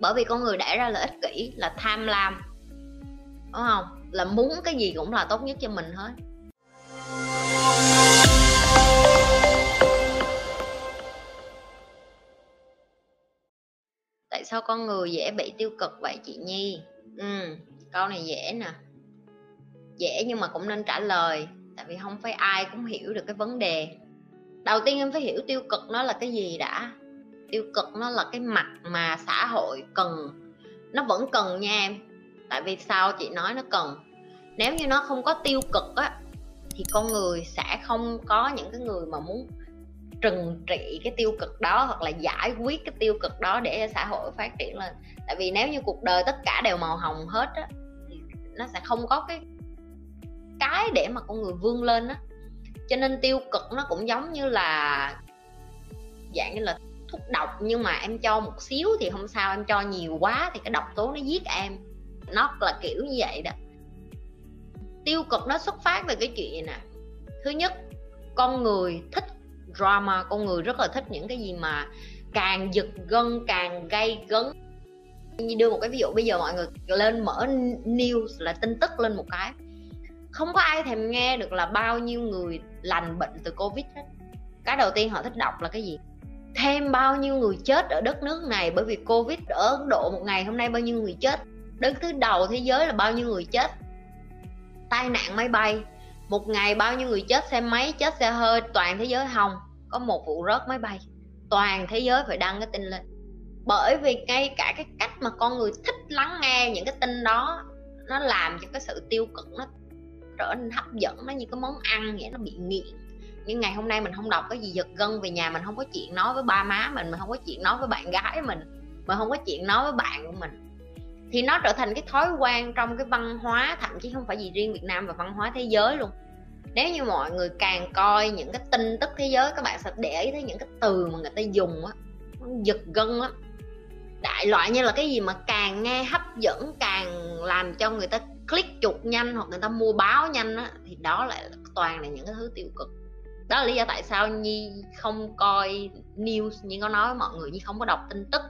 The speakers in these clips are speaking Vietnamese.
bởi vì con người đẻ ra là ích kỷ là tham lam. Đúng không? Là muốn cái gì cũng là tốt nhất cho mình hết. Tại sao con người dễ bị tiêu cực vậy chị nhi? Ừ câu này dễ nè. Dễ nhưng mà cũng nên trả lời, tại vì không phải ai cũng hiểu được cái vấn đề. Đầu tiên em phải hiểu tiêu cực nó là cái gì đã tiêu cực nó là cái mặt mà xã hội cần, nó vẫn cần nha em. Tại vì sao chị nói nó cần? Nếu như nó không có tiêu cực á, thì con người sẽ không có những cái người mà muốn trừng trị cái tiêu cực đó hoặc là giải quyết cái tiêu cực đó để xã hội phát triển lên. Tại vì nếu như cuộc đời tất cả đều màu hồng hết á, thì nó sẽ không có cái cái để mà con người vươn lên á. Cho nên tiêu cực nó cũng giống như là dạng như là thuốc độc nhưng mà em cho một xíu thì không sao em cho nhiều quá thì cái độc tố nó giết em. Nó là kiểu như vậy đó. Tiêu cực nó xuất phát từ cái chuyện này nè. Thứ nhất, con người thích drama, con người rất là thích những cái gì mà càng giật gân, càng gây gấn như đưa một cái ví dụ, bây giờ mọi người lên mở news là tin tức lên một cái. Không có ai thèm nghe được là bao nhiêu người lành bệnh từ covid hết. Cái đầu tiên họ thích đọc là cái gì? Thêm bao nhiêu người chết ở đất nước này bởi vì covid ở ấn độ một ngày, hôm nay bao nhiêu người chết? Đứng thứ đầu thế giới là bao nhiêu người chết? Tai nạn máy bay, một ngày bao nhiêu người chết? Xe máy, chết xe hơi, toàn thế giới hồng, có một vụ rớt máy bay. Toàn thế giới phải đăng cái tin lên. Bởi vì ngay cả cái cách mà con người thích lắng nghe những cái tin đó, nó làm cho cái sự tiêu cực nó trở nên hấp dẫn, nó như cái món ăn vậy, nó bị nghiện nhưng ngày hôm nay mình không đọc cái gì giật gân về nhà, mình không có chuyện nói với ba má mình mình không có chuyện nói với bạn gái mình mình không có chuyện nói với bạn của mình. Thì nó trở thành cái thói quen trong cái văn hóa, thậm chí không phải gì riêng Việt Nam và văn hóa thế giới luôn. Nếu như mọi người càng coi những cái tin tức thế giới, các bạn sẽ để ý thấy những cái từ mà người ta dùng á giật gân á đại loại như là cái gì mà càng nghe hấp dẫn, càng làm cho người ta click chuột nhanh hoặc người ta mua báo nhanh á, thì đó lại toàn là những cái thứ tiêu cực đó là lý do tại sao nhi không coi news như có nói với mọi người nhi không có đọc tin tức,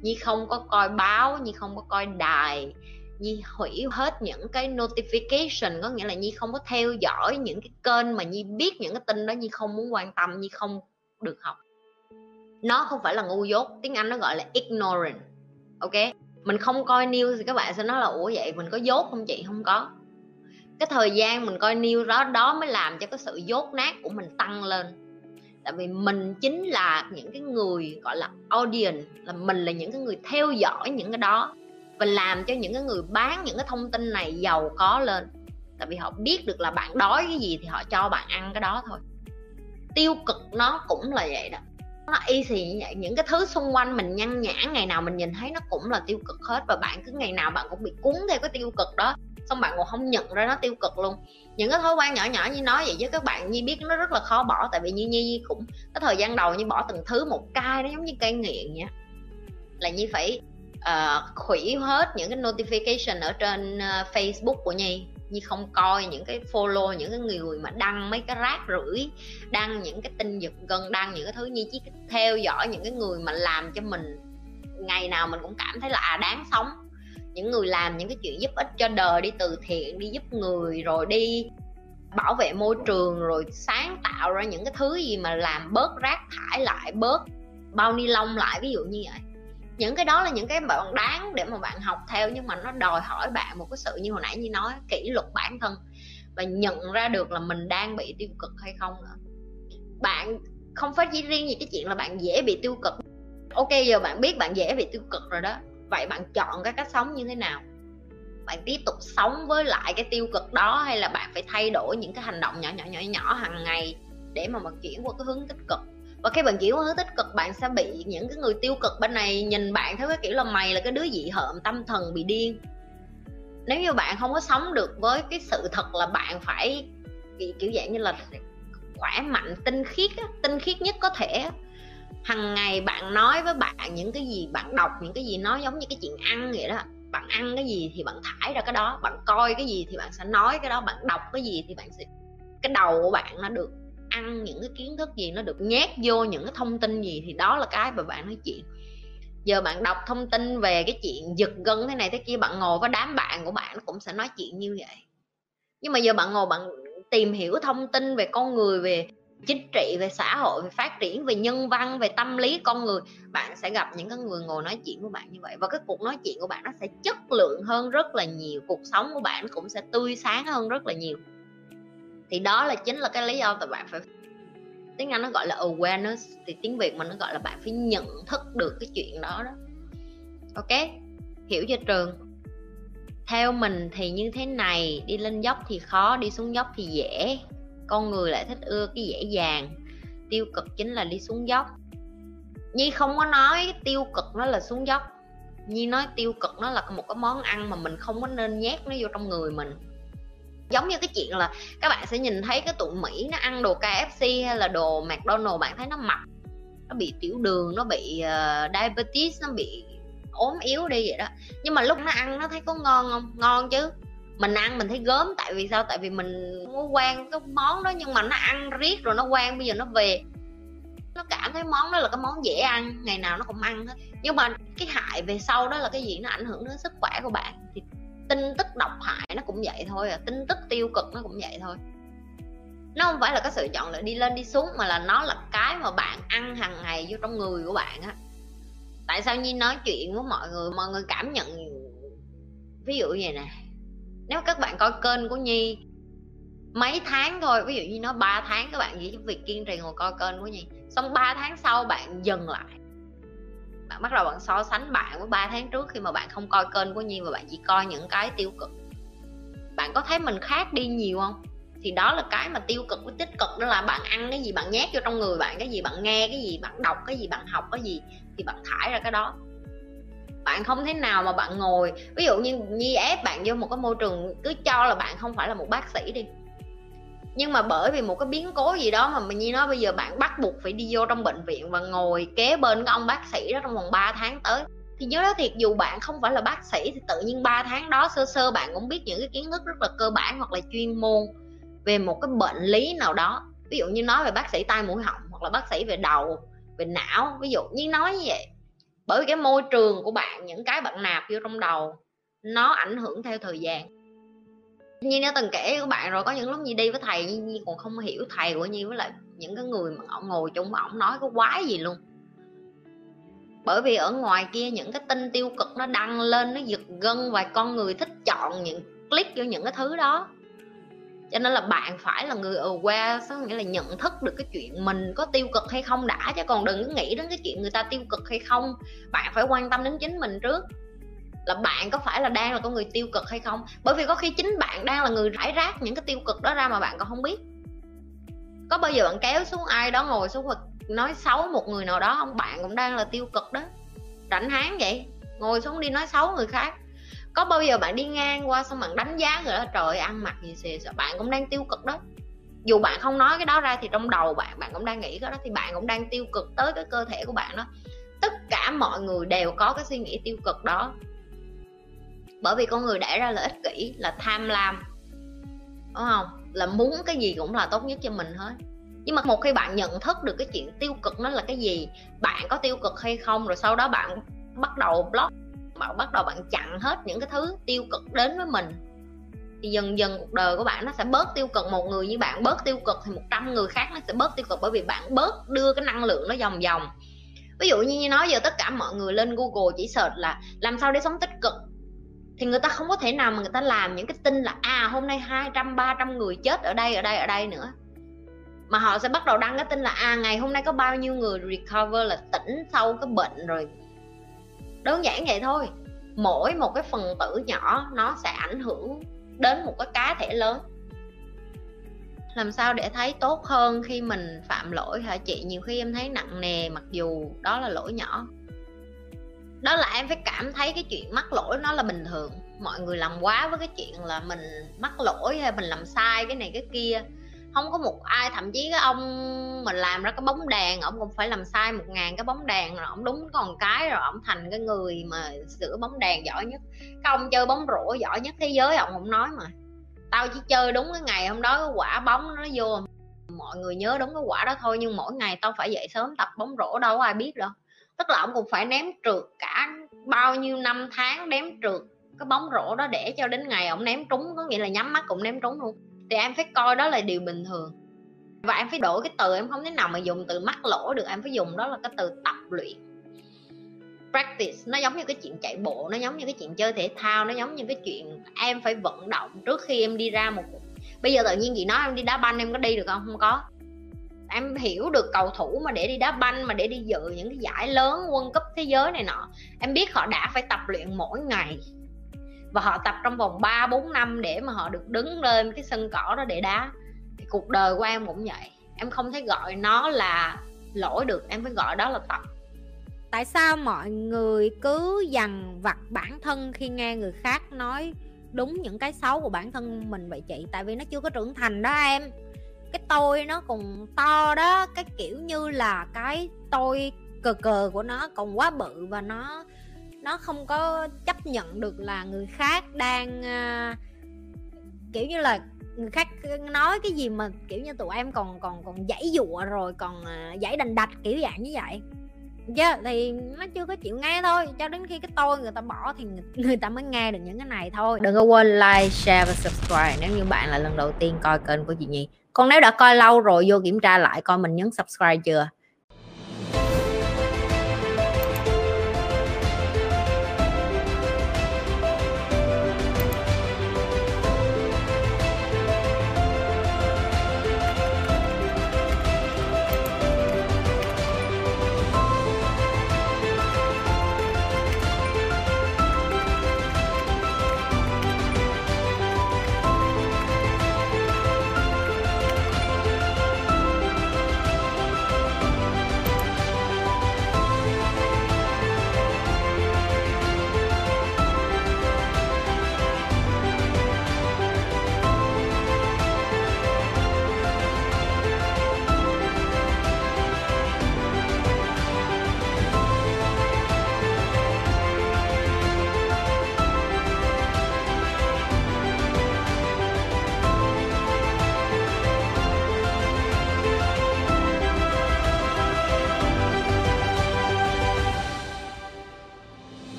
nhi không có coi báo, nhi không có coi đài. Nhi hủy hết những cái notification, có nghĩa là nhi không có theo dõi những cái kênh mà nhi biết những cái tin đó, nhi không muốn quan tâm, nhi không được học. Nó không phải là ngu dốt, tiếng anh nó gọi là ignorant, ok? Mình không coi news thì các bạn sẽ nói là, ủa vậy mình có dốt không chị? Không có cái thời gian mình coi new đó đó mới làm cho cái sự dốt nát của mình tăng lên. Tại vì mình chính là những cái người, gọi là, audience, là mình là những cái người theo dõi những cái đó và làm cho những cái người bán những cái thông tin này giàu có lên. Tại vì họ biết được là bạn đói cái gì thì họ cho bạn ăn cái đó thôi. Tiêu cực nó cũng là vậy đó. Nó easy như vậy, những cái thứ xung quanh mình nhăn nhã ngày nào mình nhìn thấy nó cũng là tiêu cực hết và bạn cứ ngày nào bạn cũng bị cuốn theo cái tiêu cực đó xong bạn còn không nhận ra nó tiêu cực luôn. Những cái thói quen nhỏ nhỏ như nói vậy với các bạn nhi biết nó rất là khó bỏ tại vì như nhi cũng cái thời gian đầu như bỏ từng thứ một cai nó giống như cây nghiện nha là nhi phải uh, hủy hết những cái notification ở trên uh, facebook của nhi. Như không coi những cái follow những cái người mà đăng mấy cái rác rưởi đăng những cái tin giật gần đăng những cái thứ như chỉ theo dõi những cái người mà làm cho mình. Ngày nào mình cũng cảm thấy là à đáng sống những người làm những cái chuyện giúp ích cho đời, đi từ thiện, đi giúp người, rồi đi bảo vệ môi trường, rồi sáng tạo ra những cái thứ gì mà làm bớt rác thải lại, bớt bao ni lông lại, ví dụ như vậy. Những cái đó là những cái bạn đáng để mà bạn học theo, nhưng mà nó đòi hỏi bạn một cái sự như hồi nãy như nói, kỷ luật bản thân và nhận ra được là mình đang bị tiêu cực hay không nữa. Bạn không phải chỉ riêng gì cái chuyện là bạn dễ bị tiêu cực. Ok, giờ bạn biết bạn dễ bị tiêu cực rồi đó vậy bạn chọn cái cách sống như thế nào? Bạn tiếp tục sống với lại cái tiêu cực đó hay là bạn phải thay đổi những cái hành động nhỏ nhỏ nhỏ nhỏ hàng ngày để mà bạn chuyển qua cái hướng tích cực? Và khi bạn chuyển qua hướng tích cực, bạn sẽ bị những cái người tiêu cực bên này nhìn bạn theo cái kiểu là mày là cái đứa dị hợm, tâm thần bị điên. Nếu như bạn không có sống được với cái sự thật là bạn phải, kiểu dạng như là khỏe mạnh, tinh khiết tinh khiết nhất có thể hằng ngày bạn nói với bạn những cái gì, bạn đọc những cái gì nó giống như cái chuyện ăn vậy đó. Bạn ăn cái gì thì bạn thải ra cái đó, bạn coi cái gì thì bạn sẽ nói cái đó, bạn đọc cái gì thì bạn sẽ, cái đầu của bạn nó được ăn những cái kiến thức gì, nó được nhét vô những cái thông tin gì thì đó là cái mà bạn nói chuyện. Giờ bạn đọc thông tin về cái chuyện giật gân thế này thế kia, bạn ngồi với đám bạn của bạn cũng sẽ nói chuyện như vậy. Nhưng mà giờ bạn ngồi bạn tìm hiểu thông tin về con người, về chính trị, về xã hội, về phát triển, về nhân văn, về tâm lý con người, bạn sẽ gặp những cái người ngồi nói chuyện của bạn như vậy. Và cái cuộc nói chuyện của bạn nó sẽ chất lượng hơn rất là nhiều, cuộc sống của bạn cũng sẽ tươi sáng hơn rất là nhiều. Thì đó là chính là cái lý do tại bạn phải tiếng anh nó gọi là awareness, thì tiếng việt mình nó gọi là bạn phải nhận thức được cái chuyện đó đó. Ok, hiểu chưa trường? Theo mình thì như thế này, đi lên dốc thì khó, đi xuống dốc thì dễ con người lại thích ưa cái dễ dàng tiêu cực chính là đi xuống dốc. Nhi không có nói tiêu cực nó là xuống dốc. Nhi nói tiêu cực nó là một cái món ăn mà mình không có nên nhét nó vô trong người mình. Giống như cái chuyện là các bạn sẽ nhìn thấy cái tụi mỹ nó ăn đồ kfc hay là đồ mcdonald bạn thấy nó mập nó bị tiểu đường nó bị uh, diabetes nó bị ốm yếu đi vậy đó. Nhưng mà lúc nó ăn nó thấy có ngon không? Ngon chứ mình ăn mình thấy gớm, tại vì sao? Tại vì mình có quen cái món đó nhưng mà nó ăn riết rồi nó quen, bây giờ nó về. Nó cảm thấy món đó là cái món dễ ăn, ngày nào nó cũng ăn hết. Nhưng mà cái hại về sau đó là cái gì? Nó ảnh hưởng đến sức khỏe của bạn. Thì tin tức độc hại nó cũng vậy thôi à. Tin tức tiêu cực nó cũng vậy thôi. Nó không phải là cái sự chọn lựa đi lên đi xuống, mà là nó là cái mà bạn ăn hàng ngày vô trong người của bạn á. Tại sao nhi nói chuyện với mọi người mọi người cảm nhận ví dụ như vậy nè nếu các bạn coi kênh của nhi mấy tháng thôi, ví dụ như nó 3 tháng, các bạn nghĩ việc kiên trì ngồi coi kênh của nhi. Xong 3 tháng sau bạn dừng lại. Bạn bắt đầu bạn so sánh bạn với 3 tháng trước khi mà bạn không coi kênh của nhi và bạn chỉ coi những cái tiêu cực. Bạn có thấy mình khác đi nhiều không? Thì đó là cái mà tiêu cực với tích cực, đó là bạn ăn cái gì bạn nhét vô trong người bạn, cái gì bạn nghe, cái gì bạn đọc, cái gì bạn học, cái gì thì bạn thải ra cái đó bạn không thể nào mà bạn ngồi. Ví dụ như nhi ép bạn vô một cái môi trường, cứ cho là bạn không phải là một bác sĩ đi. Nhưng mà bởi vì một cái biến cố gì đó mà mình như nói bây giờ bạn bắt buộc phải đi vô trong bệnh viện và ngồi kế bên cái ông bác sĩ đó trong vòng 3 tháng tới. Thì nhớ đó thiệt, dù bạn không phải là bác sĩ thì tự nhiên 3 tháng đó sơ sơ bạn cũng biết những cái kiến thức rất là cơ bản hoặc là chuyên môn về một cái bệnh lý nào đó. Ví dụ như nói về bác sĩ tai mũi họng hoặc là bác sĩ về đầu, về não. Ví dụ như nói như vậy bởi vì cái môi trường của bạn, những cái bạn nạp vô trong đầu, nó ảnh hưởng theo thời gian. Như đã từng kể của bạn rồi, có những lúc Nhi đi với thầy, Nhi còn không hiểu thầy của Nhi, với lại những cái người mà ông ngồi chung ông nói có quái gì luôn. Bởi vì ở ngoài kia, những cái tin tiêu cực nó đăng lên, nó giật gân và con người thích chọn những click vô những cái thứ đó cho nên là bạn phải là người aware có nghĩa là nhận thức được cái chuyện mình có tiêu cực hay không đã, chứ còn đừng có nghĩ đến cái chuyện người ta tiêu cực hay không. Bạn phải quan tâm đến chính mình trước, là bạn có phải là đang là con người tiêu cực hay không. Bởi vì có khi chính bạn đang là người rải rác những cái tiêu cực đó ra mà bạn còn không biết. Có bao giờ bạn kéo xuống ai đó ngồi xuống và nói xấu một người nào đó không? Bạn cũng đang là tiêu cực đó. Rảnh háng vậy, ngồi xuống đi nói xấu người khác có bao giờ bạn đi ngang qua xong bạn đánh giá người đó, trời ăn mặc gì xì sợ bạn cũng đang tiêu cực đó. Dù bạn không nói cái đó ra thì trong đầu bạn bạn cũng đang nghĩ cái đó, thì bạn cũng đang tiêu cực tới cái cơ thể của bạn đó. Tất cả mọi người đều có cái suy nghĩ tiêu cực đó. Bởi vì con người đẻ ra là ích kỷ là tham lam, đúng không? Là muốn cái gì cũng là tốt nhất cho mình hết. Nhưng mà một khi bạn nhận thức được cái chuyện tiêu cực nó là cái gì, bạn có tiêu cực hay không, rồi sau đó bạn bắt đầu block bạn bắt đầu bạn chặn hết những cái thứ tiêu cực đến với mình, thì dần dần cuộc đời của bạn nó sẽ bớt tiêu cực. Một người như bạn bớt tiêu cực thì một trăm người khác nó sẽ bớt tiêu cực bởi vì bạn bớt đưa cái năng lượng nó vòng vòng. Ví dụ như nói giờ tất cả mọi người lên google chỉ search là làm sao để sống tích cực, thì người ta không có thể nào mà người ta làm những cái tin là à hôm nay 200 300 người chết ở đây ở đây ở đây nữa. Mà họ sẽ bắt đầu đăng cái tin là à ngày hôm nay có bao nhiêu người recover là tỉnh sau cái bệnh rồi đơn giản vậy thôi. Mỗi một cái phần tử nhỏ, nó sẽ ảnh hưởng đến một cái cá thể lớn. Làm sao để thấy tốt hơn khi mình phạm lỗi hả chị? Nhiều khi em thấy nặng nề, mặc dù đó là lỗi nhỏ. Đó là em phải cảm thấy cái chuyện mắc lỗi nó là bình thường. Mọi người làm quá với cái chuyện là mình mắc lỗi hay mình làm sai cái này cái kia không có một ai, thậm chí cái ông mà làm ra cái bóng đèn ông cũng phải làm sai một ngàn cái bóng đèn, rồi ông đúng còn cái, rồi ông thành cái người mà sửa bóng đèn giỏi nhất. Cái ông chơi bóng rổ giỏi nhất thế giới ông cũng nói mà. Tao chỉ chơi đúng cái ngày hôm đó cái quả bóng nó vô, mọi người nhớ đúng cái quả đó thôi, nhưng mỗi ngày tao phải dậy sớm tập bóng rổ, đâu có ai biết đâu. Tức là ông cũng phải ném trượt cả bao nhiêu năm tháng ném trượt cái bóng rổ đó để cho đến ngày ông ném trúng, có nghĩa là nhắm mắt cũng ném trúng luôn thì em phải coi đó là điều bình thường. Và em phải đổi cái từ, em không thể nào mà dùng từ mắc lỗ được, em phải dùng đó là cái từ tập luyện. Practice, nó giống như cái chuyện chạy bộ, nó giống như cái chuyện chơi thể thao, nó giống như cái chuyện em phải vận động trước khi em đi ra một bây giờ tự nhiên chị nói em đi đá banh em có đi được không? Không có. Em hiểu được cầu thủ mà để đi đá banh, mà để đi dự những cái giải lớn quân cấp thế giới này nọ. Em biết họ đã phải tập luyện mỗi ngày và họ tập trong vòng 3 4 năm để mà họ được đứng lên cái sân cỏ đó để đá. Thì cuộc đời của em cũng vậy. Em không thể gọi nó là lỗi được, em phải gọi đó là tập. Tại sao mọi người cứ dằn vặt bản thân khi nghe người khác nói đúng những cái xấu của bản thân mình vậy chị? Tại vì nó chưa có trưởng thành đó em. Cái tôi nó còn to đó, cái kiểu như là cái tôi cờ cờ của nó còn quá bự và nó nó không có chấp nhận được là người khác đang uh, kiểu như là người khác nói cái gì mà kiểu như tụi em còn còn còn dãy dụa rồi còn uh, đành đạch kiểu dạng như vậy. Chứ yeah, thì nó chưa có chịu nghe thôi cho đến khi cái tôi người ta bỏ thì người, người ta mới nghe được những cái này thôi. Đừng có quên like share và subscribe nếu như bạn là lần đầu tiên coi kênh của chị nhi. Còn nếu đã coi lâu rồi vô kiểm tra lại coi mình nhấn subscribe chưa?